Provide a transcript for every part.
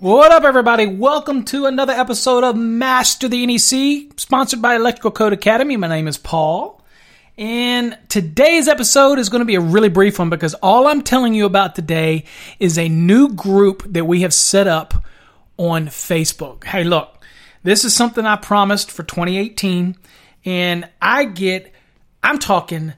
What up, everybody? Welcome to another episode of Master the NEC, sponsored by Electrical Code Academy. My name is Paul. And today's episode is going to be a really brief one because all I'm telling you about today is a new group that we have set up on Facebook. Hey, look, this is something I promised for 2018, and I get, I'm talking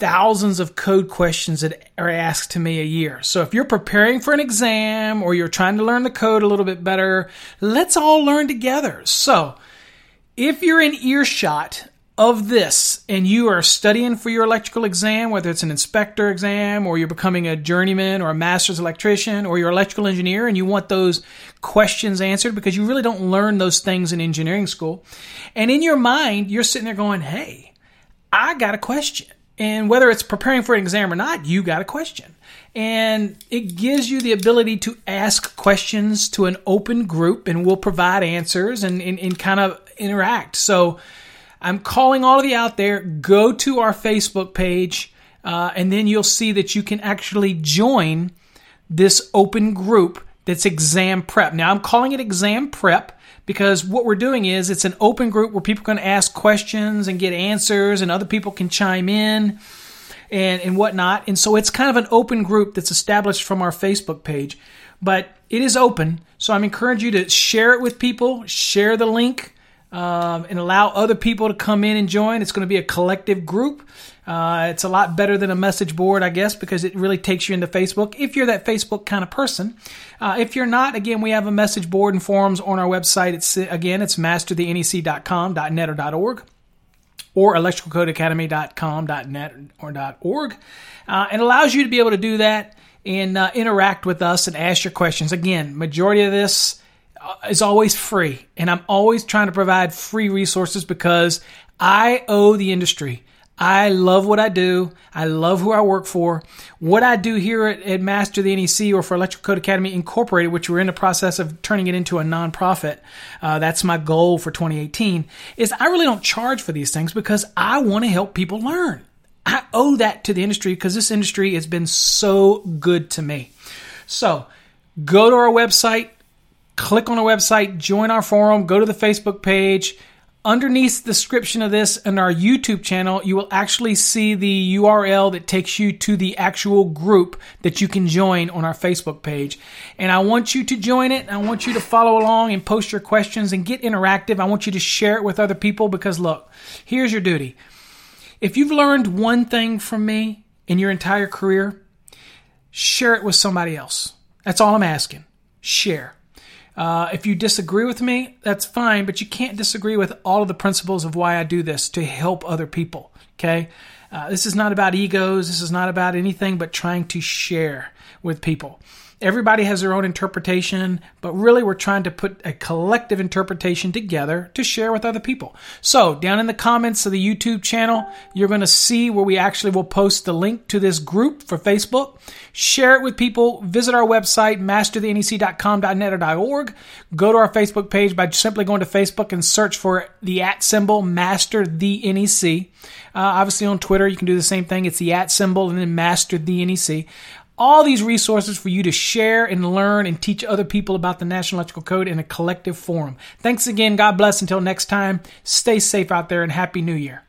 thousands of code questions that are asked to me a year. So if you're preparing for an exam or you're trying to learn the code a little bit better, let's all learn together. So if you're in earshot of this and you are studying for your electrical exam, whether it's an inspector exam or you're becoming a journeyman or a master's electrician or you're an electrical engineer and you want those questions answered because you really don't learn those things in engineering school. And in your mind, you're sitting there going, Hey, I got a question and whether it's preparing for an exam or not, you got a question. And it gives you the ability to ask questions to an open group and we'll provide answers and, and, and kind of interact. So I'm calling all of you out there, go to our Facebook page, uh, and then you'll see that you can actually join this open group that's exam prep. Now I'm calling it exam prep because what we're doing is it's an open group where people can ask questions and get answers and other people can chime in and, and whatnot. And so it's kind of an open group that's established from our Facebook page. But it is open, so I'm encouraging you to share it with people, share the link, um, and allow other people to come in and join. It's going to be a collective group. Uh, it's a lot better than a message board, I guess, because it really takes you into Facebook if you're that Facebook kind of person. Uh, if you're not, again, we have a message board and forums on our website. It's again, it's masterthenec.com, .net or .org or electricalcodeacademy.com.net or .org. Uh, it allows you to be able to do that and uh, interact with us and ask your questions. Again, majority of this is always free, and I'm always trying to provide free resources because I owe the industry I love what I do. I love who I work for. What I do here at, at, Master the NEC or for Electrical Code Academy Incorporated, which we're in the process of turning it into a nonprofit, uh, that's my goal for 2018, is I really don't charge for these things because I want to help people learn. I owe that to the industry because this industry has been so good to me. So go to our website, click on our website, join our forum, go to the Facebook page Underneath the description of this in our YouTube channel, you will actually see the URL that takes you to the actual group that you can join on our Facebook page. And I want you to join it. I want you to follow along and post your questions and get interactive. I want you to share it with other people because look, here's your duty. If you've learned one thing from me in your entire career, share it with somebody else. That's all I'm asking. Share. Uh, if you disagree with me, that's fine, but you can't disagree with all of the principles of why I do this to help other people. Okay? Uh, this is not about egos. This is not about anything but trying to share with people everybody has their own interpretation, but really we're trying to put a collective interpretation together to share with other people. So, down in the comments of the YouTube channel, you're going to see where we actually will post the link to this group for Facebook. Share it with people. Visit our website, masterthenec.com.net or .org. Go to our Facebook page by simply going to Facebook and search for the at symbol Master the NEC. Uh, obviously on Twitter, you can do the same thing. It's the at symbol and then Master the NEC all these resources for you to share and learn and teach other people about the National Electrical Code in a collective forum. Thanks again. God bless. Until next time, stay safe out there and Happy New Year.